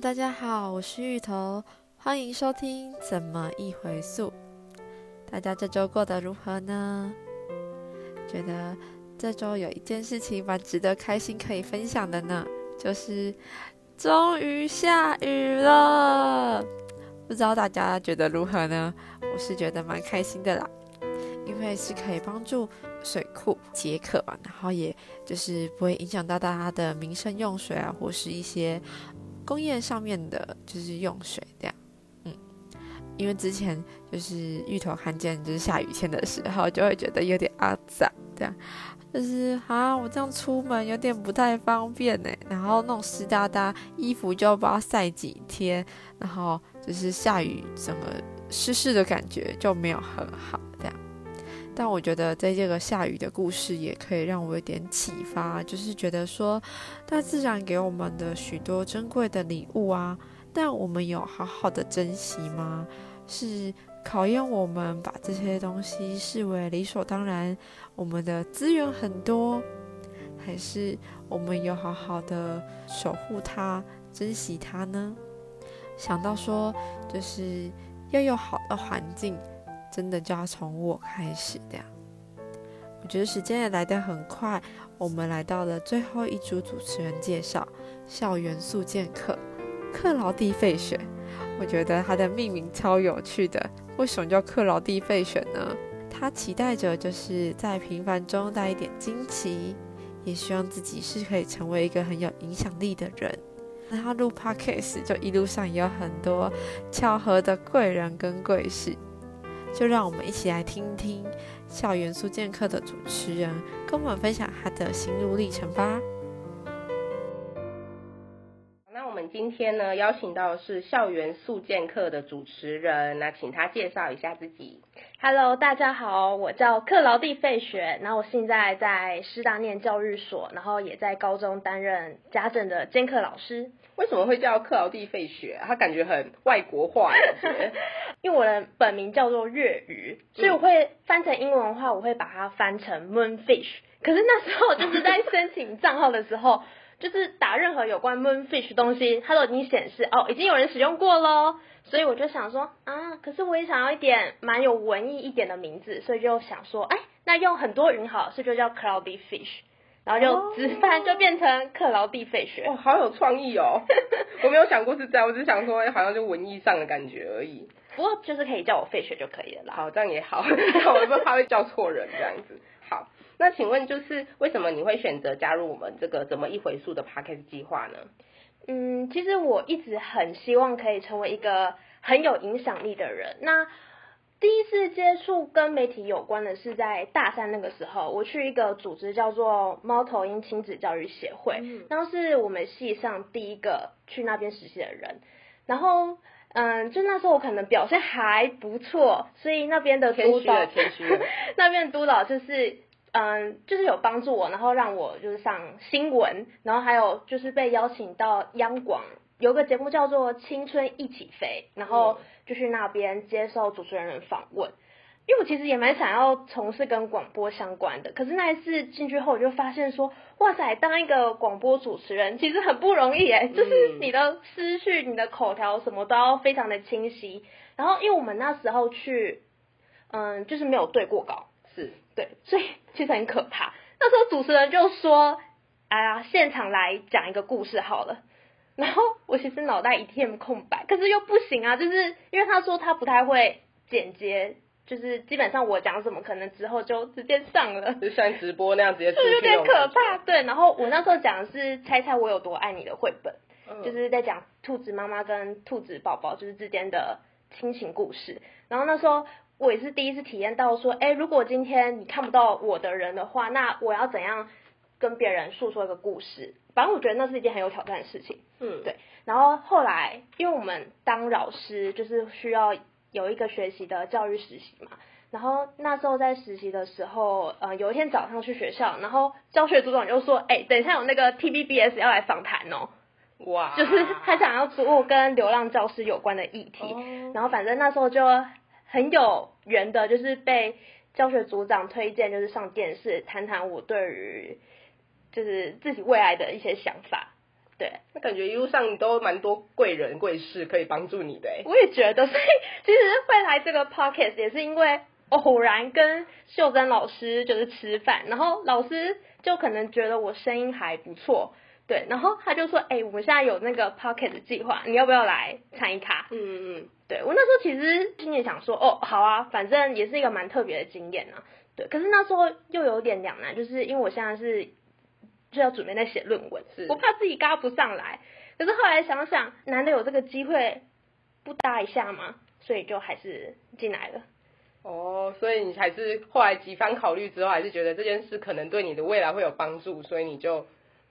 大家好，我是芋头，欢迎收听《怎么一回溯》。大家这周过得如何呢？觉得这周有一件事情蛮值得开心可以分享的呢，就是终于下雨了。不知道大家觉得如何呢？我是觉得蛮开心的啦，因为是可以帮助水库解渴嘛，然后也就是不会影响到大家的民生用水啊，或是一些。工业上面的就是用水这样，嗯，因为之前就是芋头看见就是下雨天的时候，就会觉得有点阿脏，这样就是啊，我这样出门有点不太方便呢。然后那种湿哒哒衣服就不知道晒几天，然后就是下雨整个湿湿的感觉就没有很好。但我觉得在这个下雨的故事也可以让我有点启发，就是觉得说，大自然给我们的许多珍贵的礼物啊，但我们有好好的珍惜吗？是考验我们把这些东西视为理所当然，我们的资源很多，还是我们有好好的守护它、珍惜它呢？想到说，就是要有好的环境。真的就要从我开始这样。我觉得时间也来得很快，我们来到了最后一组主持人介绍——校园速见课，克劳蒂费雪。我觉得他的命名超有趣的，为什么叫克劳蒂费雪呢？他期待着就是在平凡中带一点惊奇，也希望自己是可以成为一个很有影响力的人。那他录 podcast 就一路上也有很多巧合的贵人跟贵事。就让我们一起来听听校园速见课的主持人跟我们分享他的心路历程吧。们今天呢，邀请到的是校园速见课的主持人，那请他介绍一下自己。Hello，大家好，我叫克劳蒂费雪，然后我现在在师大念教育所，然后也在高中担任家政的兼课老师。为什么会叫克劳蒂费雪？他感觉很外国化因为我的本名叫做粤语，所以我会翻成英文的话，我会把它翻成 Moonfish。可是那时候就是在申请账号的时候，就是打任何有关 Moonfish 东西，它都已经显示哦，已经有人使用过喽。所以我就想说啊，可是我也想要一点蛮有文艺一点的名字，所以就想说，哎，那用很多云好，所以就叫 Cloudy Fish。然后就直翻就变成克劳蒂费雪，哇，好有创意哦！我没有想过是这样，我只是想说，好像就文艺上的感觉而已。不过就是可以叫我费雪就可以了啦。好，这样也好，我不怕会叫错人这样子。好，那请问就是为什么你会选择加入我们这个怎么一回溯的 p a c k a g e 计划呢？嗯，其实我一直很希望可以成为一个很有影响力的人。那第一次接触跟媒体有关的是在大三那个时候，我去一个组织叫做猫头鹰亲子教育协会，然后是我们系上第一个去那边实习的人，然后嗯，就那时候我可能表现还不错，所以那边的督导，那边的督导就是嗯，就是有帮助我，然后让我就是上新闻，然后还有就是被邀请到央广。有个节目叫做《青春一起飞》，然后就去那边接受主持人的访问。因为我其实也蛮想要从事跟广播相关的，可是那一次进去后，我就发现说，哇塞，当一个广播主持人其实很不容易哎，就是你的思绪、你的口条什么都要非常的清晰。然后因为我们那时候去，嗯，就是没有对过稿，是对，所以其实很可怕。那时候主持人就说：“哎呀，现场来讲一个故事好了。”然后我其实脑袋一片空白，可是又不行啊，就是因为他说他不太会剪接，就是基本上我讲什么可能之后就直接上了，就像直播那样直接出 去。有点可怕，对。然后我那时候讲的是猜猜我有多爱你的绘本，就是在讲兔子妈妈跟兔子宝宝就是之间的亲情故事。然后那时候我也是第一次体验到说，哎，如果今天你看不到我的人的话，那我要怎样跟别人诉说一个故事？反正我觉得那是一件很有挑战的事情，嗯，对。然后后来，因为我们当老师就是需要有一个学习的教育实习嘛。然后那时候在实习的时候，呃，有一天早上去学校，然后教学组长就说：“哎，等一下有那个 TVBS 要来访谈哦。”哇！就是他想要做跟流浪教师有关的议题。然后反正那时候就很有缘的，就是被教学组长推荐，就是上电视谈谈我对于。就是自己未来的一些想法，对，那感觉一路上都蛮多贵人贵事可以帮助你的哎。我也觉得，所以其实会来这个 podcast 也是因为偶然跟秀珍老师就是吃饭，然后老师就可能觉得我声音还不错，对，然后他就说，哎、我们现在有那个 podcast 计划，你要不要来参一卡？嗯嗯嗯，对我那时候其实心里想说，哦，好啊，反正也是一个蛮特别的经验啊。对，可是那时候又有点两难，就是因为我现在是就要准备在写论文是，我怕自己嘎不上来。可是后来想想，难得有这个机会，不搭一下嘛，所以就还是进来了。哦，所以你还是后来几番考虑之后，还是觉得这件事可能对你的未来会有帮助，所以你就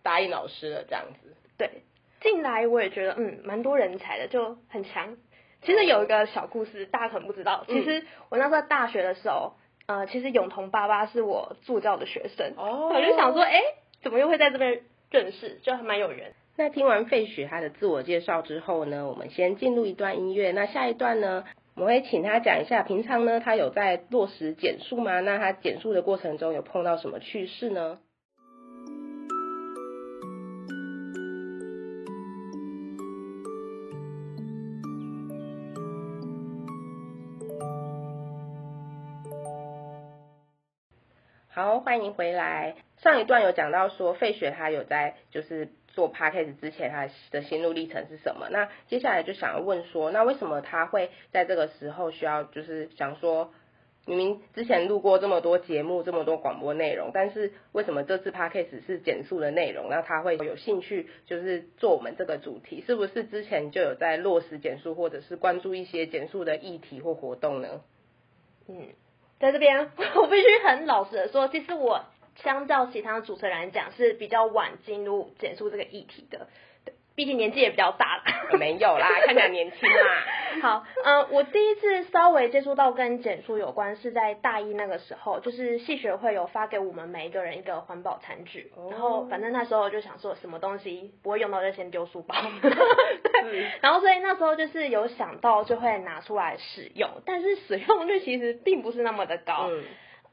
答应老师了这样子。对，进来我也觉得，嗯，蛮多人才的，就很强。其实有一个小故事，大家可能不知道。其实我那时候大学的时候，呃，其实永同爸爸是我助教的学生。哦我就想说，哎、怎么又会在这边认识，就还蛮有缘。那听完费雪他的自我介绍之后呢，我们先进入一段音乐。那下一段呢，我们会请他讲一下，平常呢他有在落实减速吗？那他减速的过程中有碰到什么趣事呢？欢迎回来。上一段有讲到说，费雪他有在就是做 p a c k a g e 之前，他的心路历程是什么？那接下来就想要问说，那为什么他会在这个时候需要就是想说，明明之前录过这么多节目，这么多广播内容，但是为什么这次 p a c k a g e 是减速的内容？那他会有兴趣就是做我们这个主题，是不是之前就有在落实减速，或者是关注一些减速的议题或活动呢？嗯，在这边 我必须很老实的说，其实我相较其他主持人来讲是比较晚进入减速这个议题的，毕竟年纪也比较大了。没有啦，看起来年轻啦。好，嗯、我第一次稍微接触到跟减速有关是在大一那个时候，就是系学会有发给我们每一个人一个环保餐具，哦然后反正那时候就想说什么东西不会用到就先丢书包，对，然后所以那时候就是有想到就会拿出来使用，但是使用率其实并不是那么的高，嗯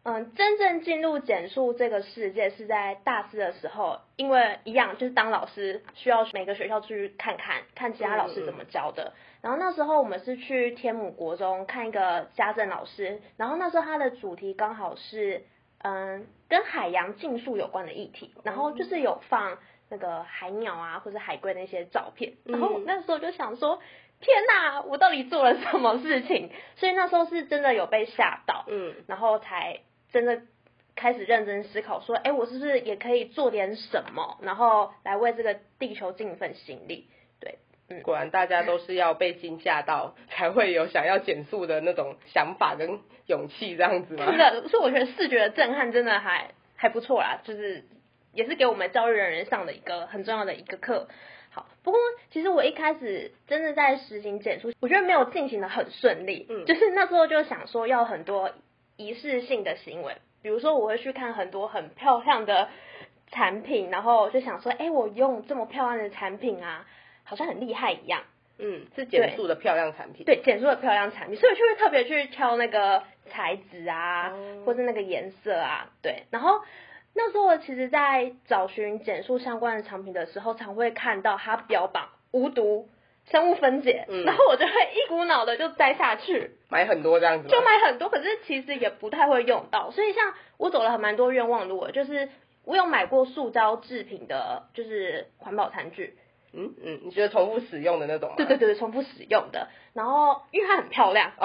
嗯，真正进入减速这个世界是在大四的时候，因为一样就是当老师需要每个学校去看看，看其他老师怎么教的。然后那时候我们是去天母国中看一个家政老师，然后那时候他的主题刚好是嗯跟海洋竞速有关的议题，然后就是有放那个海鸟啊或者海龟那些照片，然后嗯那时候就想说。天呐，我到底做了什么事情？所以那时候是真的有被吓到，嗯然后才真的开始认真思考，说，哎，我是不是也可以做点什么，然后来为这个地球尽一份心力？对，嗯果然大家都是要被惊吓到，才会有想要减速的那种想法跟勇气，这样子吗？是的，所以我觉得视觉的震撼真的还还不错啦，就是也是给我们教育人员上的一个很重要的一个课。好，不过其实我一开始真的在实行减速，我觉得没有进行的很顺利，嗯就是那时候就想说要很多仪式性的行为，比如说我会去看很多很漂亮的产品，然后就想说，哎，我用这么漂亮的产品啊，好像很厉害一样。嗯，是减速的漂亮产品。对，减速的漂亮产品，所以我就会特别去挑那个材质啊，哦或是那个颜色啊，对。然后那时候其实，在找寻减速相关的产品的时候，常会看到它标榜无毒、生物分解，嗯然后我就会一股脑的就摘下去，买很多这样子。就买很多，可是其实也不太会用到。所以像我走了很蛮多冤枉路的，就是我有买过塑胶制品的，就是环保餐具，嗯嗯，你觉得重复使用的那种吗？对对对，重复使用的。然后因为它很漂亮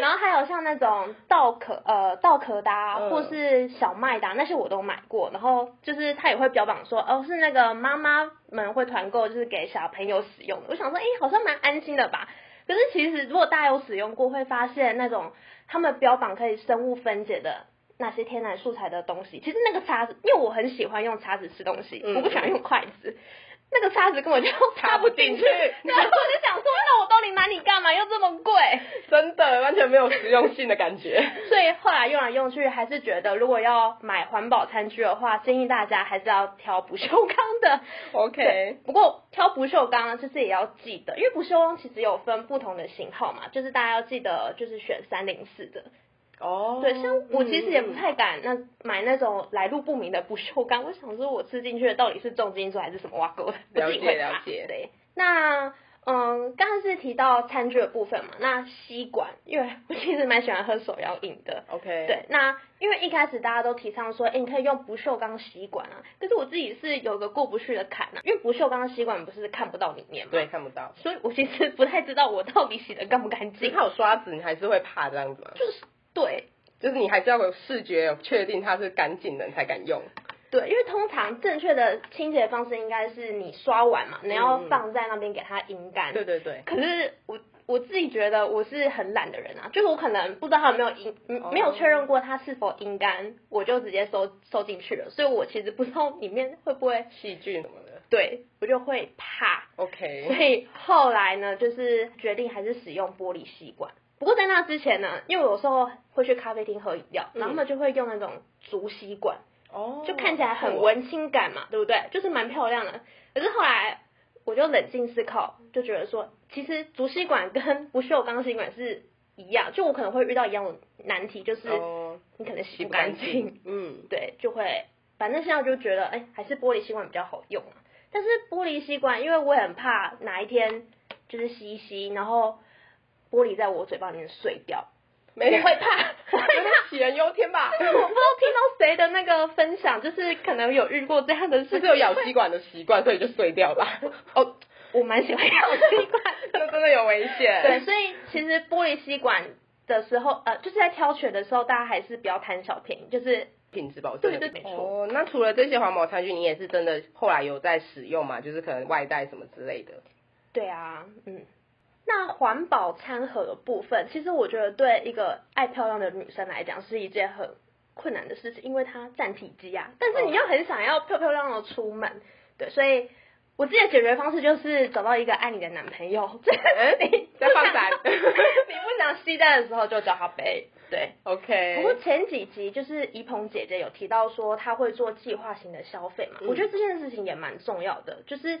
然后还有像那种稻壳呃稻壳的、啊，嗯或是小麦的、啊，那些我都买过。然后就是它也会标榜说，哦是那个妈妈们会团购，就是给小朋友使用的。我想说，哎，好像蛮安心的吧。可是其实如果大家有使用过，会发现那种他们标榜可以生物分解的。那些天然素材的东西，其实那个叉子，因为我很喜欢用叉子吃东西，嗯我不喜欢用筷子。那个叉子根本就插不进去，插然后我就想说，那我到底买你干嘛？又这么贵？真的完全没有实用性的感觉。所以后来用来用去，还是觉得如果要买环保餐具的话，建议大家还是要挑不锈钢的。OK，不过挑不锈钢就是也要记得，因为不锈钢其实有分不同的型号嘛，就是大家要记得就是选三零四的。哦，对，像我其实也不嗯太敢那买那种来路不明的不锈钢，我想说我吃进去的到底是重金属还是什么挖沟的，我自己会了解了解对，那嗯，刚刚是提到餐具的部分嘛，那吸管，因为我其实蛮喜欢喝手摇饮的。OK，，对，那因为一开始大家都提倡说，哎，你可以用不锈钢吸管啊，可是我自己是有个过不去的坎啊，因为不锈钢吸管不是看不到里面嘛，对，，看不到。所以我其实不太知道我到底洗的干不干净其实它。有刷子，你还是会怕这样子吗？就是对，就是你还是要有视觉有确定它是干净的，你才敢用。对，因为通常正确的清洁方式应该是你刷完嘛，你要放在那边给它阴干。对对对，可是我我自己觉得我是很懒的人啊，就是我可能不知道它有没有阴，没有确认过它是否阴干，我就直接收收进去了，所以我其实不知道里面会不会，细菌什么的。对我就会怕，OK，所以后来呢，就是决定还是使用玻璃吸管。不过在那之前呢，因为我有时候会去咖啡厅喝饮料，然后他们就会用那种竹吸管。哦，就看起来很。文青感嘛，对不对？就是蛮漂亮的。可是后来我就冷静思考，就觉得说，其实竹吸管跟不锈钢吸管是一样，就我可能会遇到一样的难题，就是哦，你可能洗洗不干净，嗯，对，就会，反正现在就觉得，哎，还是玻璃吸管比较好用啊。但是玻璃吸管，因为我也很怕哪一天就是吸一吸，然后玻璃在我嘴巴里面碎掉，没有我会怕。会怕杞人忧天吧？我不知道听到谁的那个分享，就是可能有遇过这样的事就。是有咬吸管的习惯，所以就碎掉吧？哦，我蛮喜欢咬吸管。那真的有危险。对，所以其实玻璃吸管的时候，呃，就是在挑选的时候，大家还是不要贪小便宜，就是品质保证的。对对没错哦，那除了这些环保餐具，你也是真的后来有在使用嘛？就是可能外带什么之类的。对啊，嗯。那环保餐盒的部分，其实我觉得对一个爱漂亮的女生来讲是一件很困难的事情，因为它占体积啊。但是你又很想要漂漂亮亮的出门，对，所以我自己的解决方式就是找到一个爱你的男朋友，你 在放闪 你不想携带的时候就叫他背，对，OK。不过前几集就是怡鹏姐姐有提到说她会做计划型的消费嘛，嗯。我觉得这件事情也蛮重要的，就是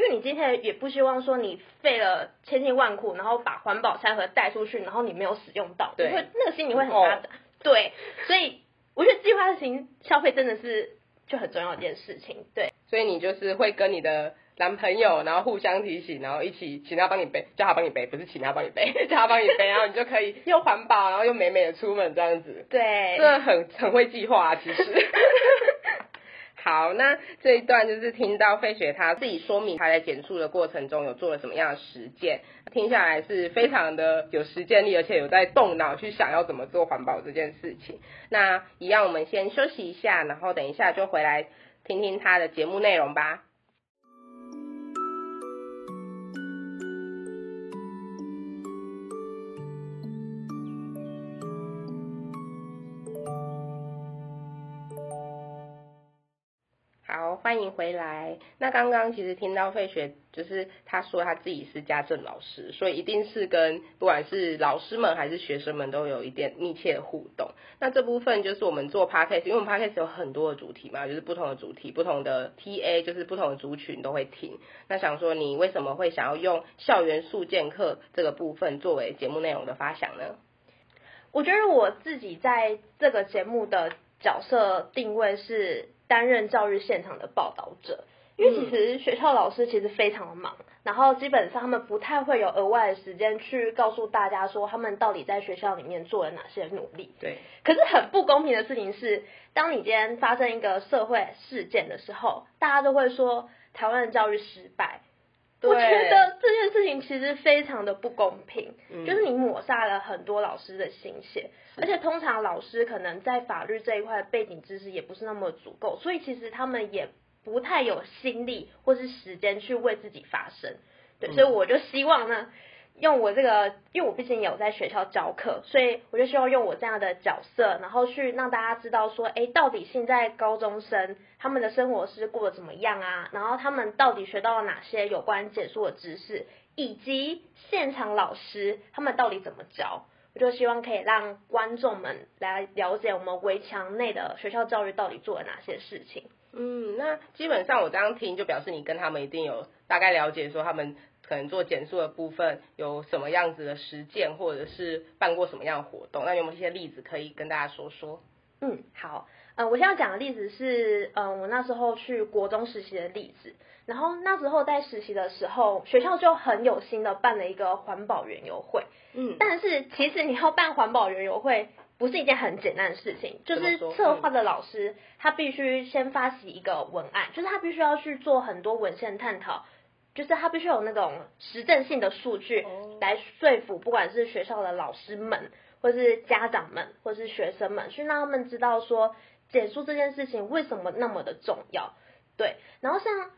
因为你今天也不希望说你费了千辛万苦，然后把环保餐盒带出去，然后你没有使用到，对你会那个心里会很阿杂。对，所以我觉得计划型消费真的是就很重要一件事情。对，所以你就是会跟你的男朋友，然后互相提醒，然后一起请他帮你背，叫他帮你背，不是请他帮你背，叫他帮你背，然后你就可以 又环保，然后又美美的出门这样子。对，真的很很会计划啊，其实。好，那这一段就是听到费雪他自己说明他在减速的过程中有做了什么样的实践，听下来是非常的有实践力，而且有在动脑去想要怎么做环保这件事情。那一样，我们先休息一下，然后等一下就回来听听他的节目内容吧。欢迎回来。那刚刚其实听到费雪，就是他说他自己是家政老师，所以一定是跟不管是老师们还是学生们都有一点密切的互动。那这部分就是我们做 podcast，因为我们 podcast 有很多的主题嘛，就是不同的主题、不同的 TA，就是不同的族群都会听。那想说你为什么会想要用校园速建课这个部分作为节目内容的发想呢？我觉得我自己在这个节目的角色定位是担任教育现场的报道者，因为其实学校老师其实非常的忙，然后基本上他们不太会有额外的时间去告诉大家说他们到底在学校里面做了哪些努力。对，可是很不公平的事情是，当你今天发生一个社会事件的时候，大家都会说台湾的教育失败。我觉得这件事情其实非常的不公平，嗯。就是你抹杀了很多老师的心血，而且通常老师可能在法律这一块背景知识也不是那么足够，所以其实他们也不太有心力或是时间去为自己发声。对，嗯。所以我就希望呢，用我这个，因为我毕竟有在学校教课，所以我就希望用我这样的角色，然后去让大家知道说，哎，到底现在高中生他们的生活是过得怎么样啊？然后他们到底学到了哪些有关减速的知识，以及现场老师他们到底怎么教？我就希望可以让观众们来了解我们围墙内的学校教育到底做了哪些事情。嗯，那基本上我这样听，就表示你跟他们一定有大概了解，说他们可能做减速的部分有什么样子的实践，或者是办过什么样的活动？那有没有一些例子可以跟大家说说？嗯，好，呃，我现在讲的例子是，嗯，我那时候去国中实习的例子。然后那时候在实习的时候，学校就很有心的办了一个环保园游会。嗯，但是其实你要办环保园游会，不是一件很简单的事情。就是策划的老师，他必须先发起一个文案，就是他必须要去做很多文献探讨，就是他必须有那种实证性的数据来说服，不管是学校的老师们，或是家长们，或是学生们，去让他们知道说减速这件事情为什么那么的重要。对，然后像。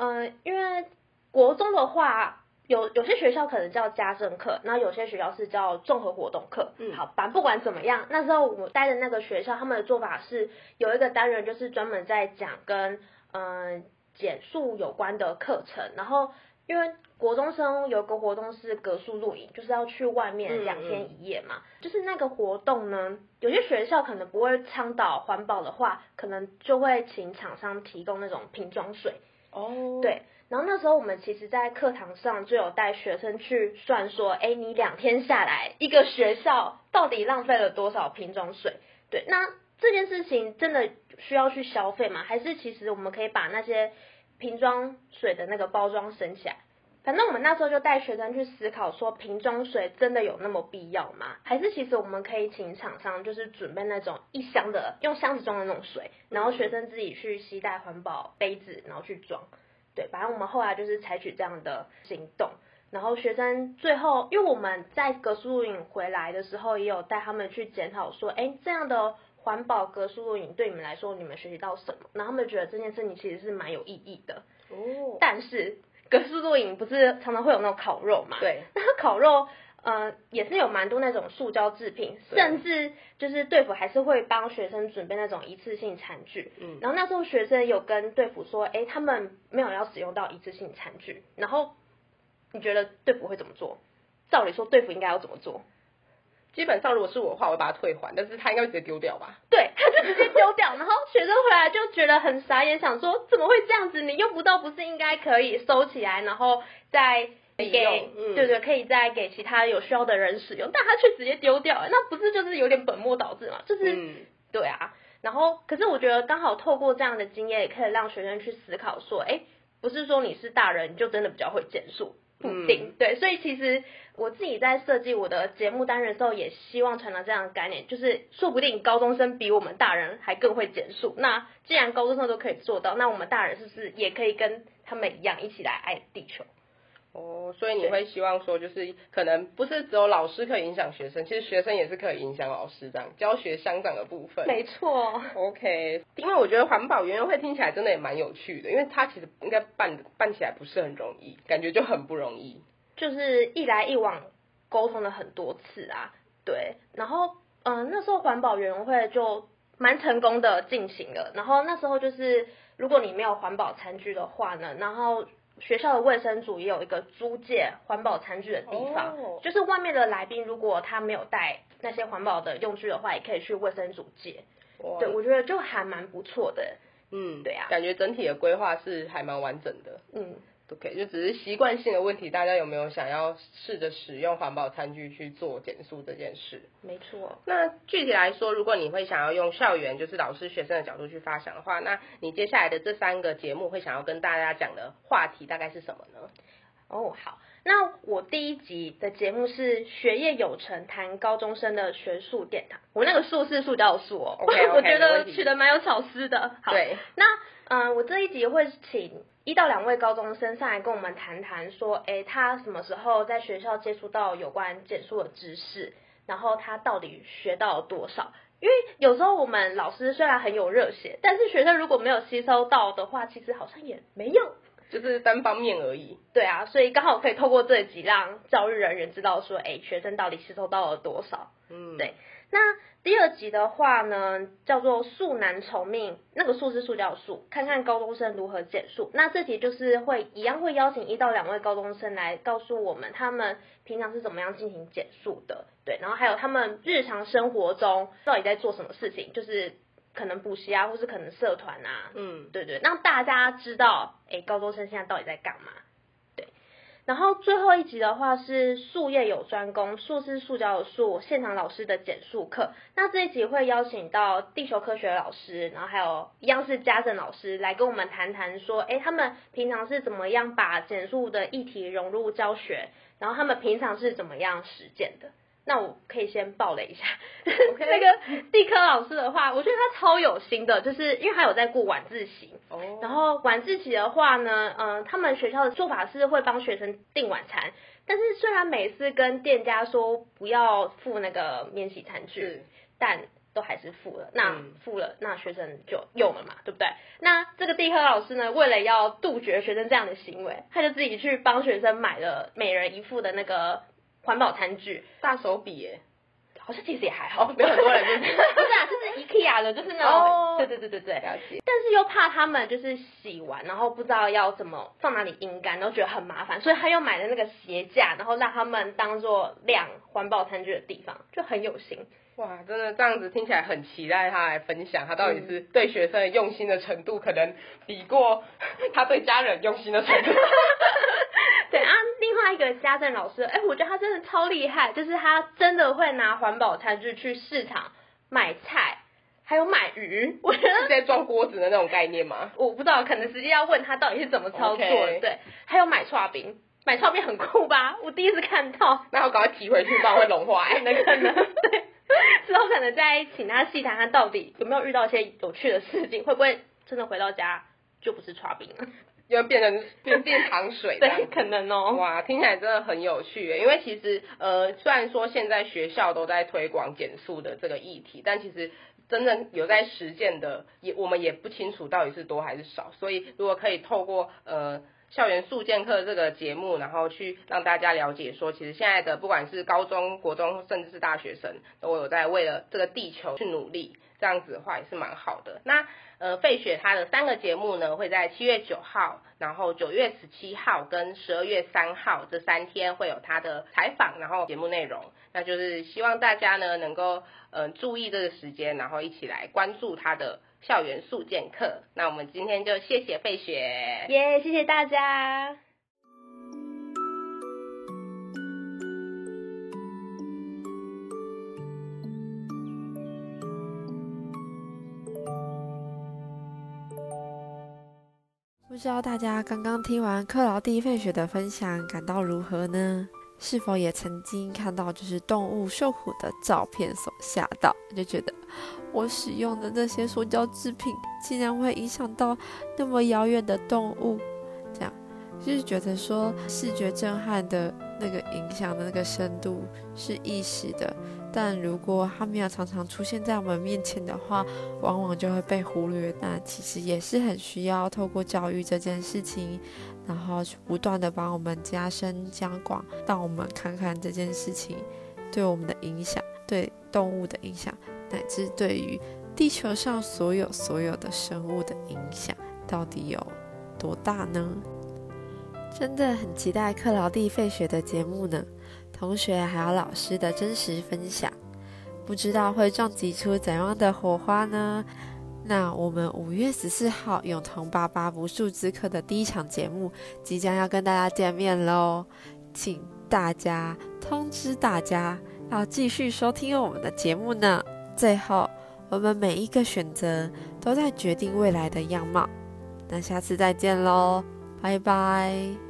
嗯，因为国中的话，有有些学校可能叫家政课，那有些学校是叫综合活动课。嗯，好，反正不管怎么样，那时候我待的那个学校，他们的做法是有一个单元就是专门在讲跟嗯减速有关的课程。然后，因为国中生有个活动是格数露营，就是要去外面两天一夜嘛。就是那个活动呢，有些学校可能不会倡导环保的话，可能就会请厂商提供那种瓶装水。哦，对，然后那时候我们其实，在课堂上就有带学生去算说，哎，你两天下来，一个学校到底浪费了多少瓶装水？对，那这件事情真的需要去消费吗？还是其实我们可以把那些瓶装水的那个包装省起来？反正我们那时候就带学生去思考说，瓶装水真的有那么必要吗？还是其实我们可以请厂商就是准备那种一箱的，用箱子装的那种水，然后学生自己去携带环保杯子，然后去装。对，反正我们后来就是采取这样的行动。然后学生最后，因为我们在格数露营回来的时候，也有带他们去检讨说，哎，这样的环保格数露营对你们来说，你们学习到什么？然后他们觉得这件事情其实是蛮有意义的。哦，但是。格式露营不是常常会有那种烤肉嘛？对，那烤肉呃也是有蛮多那种塑胶制品，甚至就是队服还是会帮学生准备那种一次性餐具。嗯，然后那时候学生有跟队服说，哎，他们没有要使用到一次性餐具。然后你觉得队服会怎么做？照理说队服应该要怎么做？基本上，如果是我的话，我会把它退还，但是他应该直接丢掉吧？对，他就直接丢掉，然后学生回来就觉得很傻眼，想说怎么会这样子？你用不到，不是应该可以收起来，然后再给，对对，可以再给其他有需要的人使用，但他却直接丢掉，那不是就是有点本末倒置嘛？就是，对啊。然后，可是我觉得刚好透过这样的经验，也可以让学生去思考说，哎，不是说你是大人，你就真的比较会减速。不定对，所以其实我自己在设计我的节目单元的时候，也希望传达这样的概念，就是说不定高中生比我们大人还更会减速。那既然高中生都可以做到，那我们大人是不是也可以跟他们一样，一起来爱地球？哦，所以你会希望说，就是可能不是只有老师可以影响学生，其实学生也是可以影响老师这样教学相长的部分。没错。OK，因为我觉得环保园游会听起来真的也蛮有趣的，因为它其实应该办办起来不是很容易，感觉就很不容易。就是一来一往沟通了很多次啊，对。然后嗯，那时候环保园游会就蛮成功的进行了。然后那时候就是如果你没有环保餐具的话呢，然后。学校的卫生组也有一个租借环保餐具的地方，就是外面的来宾如果他没有带那些环保的用具的话，也可以去卫生组借。对，我觉得就还蛮不错的。嗯，对啊，感觉整体的规划是还蛮完整的。嗯。OK，就只是习惯性的问题，大家有没有想要试着使用环保餐具去做减速这件事？没错。那具体来说，如果你会想要用校园，就是老师、学生的角度去发想的话，那你接下来的这三个节目会想要跟大家讲的话题大概是什么呢？哦，好，那我第一集的节目是学业有成，谈高中生的学术殿堂。我那个“术”是塑胶的“术”哦，我觉得取得蛮有巧思的。好，那嗯，我这一集会请。一到两位高中生上来跟我们谈谈，说，哎，他什么时候在学校接触到有关减速的知识，然后他到底学到了多少？因为有时候我们老师虽然很有热血，但是学生如果没有吸收到的话，其实好像也没用，就是单方面而已。对啊，所以刚好可以透过这集让教育人员知道说，哎，学生到底吸收到了多少？嗯，对。那第二集的话呢，叫做“速难从命”，那个“速”是塑胶的“速”，看看高中生如何减速。那这集就是会一样会邀请一到两位高中生来告诉我们他们平常是怎么样进行减速的，对，然后还有他们日常生活中到底在做什么事情，就是可能补习啊，或是可能社团啊，嗯，对对，让大家知道，哎，高中生现在到底在干嘛？然后最后一集的话是术业有专攻，术是塑胶的树，现场老师的减速课。那这一集会邀请到地球科学老师，然后还有一样是家政老师来跟我们谈谈说，哎，他们平常是怎么样把减速的议题融入教学，然后他们平常是怎么样实践的。那我可以先报了一下，那个地科老师的话，我觉得他超有心的，就是因为他有在顾晚自习。哦。然后晚自习的话呢，嗯，他们学校的做法是会帮学生订晚餐，但是虽然每次跟店家说不要付那个免洗餐具，但都还是付了。那付了，那学生就用了嘛，对不对？那这个地科老师呢，为了要杜绝学生这样的行为，他就自己去帮学生买了每人一副的那个。环保餐具，大手笔耶，好像其实也还好，没有很多人就是，不是啊，就是 IKEA 的，就是那种，对对对对对，了解。但是又怕他们就是洗完，然后不知道要怎么放哪里阴干，然后觉得很麻烦，所以他又买了那个鞋架，然后让他们当做晾环保餐具的地方，就很有心。哇，真的这样子听起来很期待他来分享，他到底是对学生用心的程度，可能比过他对家人用心的程度。对啊，另外一个家政老师，哎，我觉得他真的超厉害，就是他真的会拿环保餐具去市场买菜，还有买鱼。我觉得是在装锅子的那种概念吗？我不知道，可能直接要问他到底是怎么操作的。对，还有买刨冰，买刨冰很酷吧？我第一次看到，那我赶快提回去，不然会融化。可能可能对。之后可能再请他细谈，他到底有没有遇到一些有趣的事情，会不会真的回到家就不是刨冰了？因为变成变变糖水，对，可能哦。哇，听起来真的很有趣。因为其实呃，虽然说现在学校都在推广减速的这个议题，但其实真正有在实践的，也我们也不清楚到底是多还是少。所以如果可以透过呃校园速建课这个节目，然后去让大家了解说，其实现在的不管是高中国中，甚至是大学生，都有在为了这个地球去努力，这样子的话也是蛮好的。那。呃，费雪他的三个节目呢，会在七月九号，然后九月十七号跟十二月三号这三天会有他的采访，然后节目内容，那就是希望大家呢能够呃注意这个时间，然后一起来关注他的校园速健课。那我们今天就谢谢费雪，耶，谢谢大家。不知道大家刚刚听完克劳蒂费雪的分享，感到如何呢？是否也曾经看到就是动物受苦的照片所吓到，就觉得我使用的那些塑胶制品竟然会影响到那么遥远的动物？这样就是觉得说视觉震撼的那个影响的那个深度是意识的。但如果它没有常常出现在我们面前的话，往往就会被忽略。那其实也是很需要透过教育这件事情，然后去不断的帮我们加深加广，让我们看看这件事情对我们的影响，对动物的影响，乃至对于地球上所有所有的生物的影响，到底有多大呢？真的很期待克劳蒂费雪的节目呢。同学还有老师的真实分享，不知道会撞击出怎样的火花呢？那我们五月十四号永同爸爸不速之客的第一场节目即将要跟大家见面喽，请大家通知大家要继续收听我们的节目呢。最后，我们每一个选择都在决定未来的样貌。那下次再见喽，拜拜。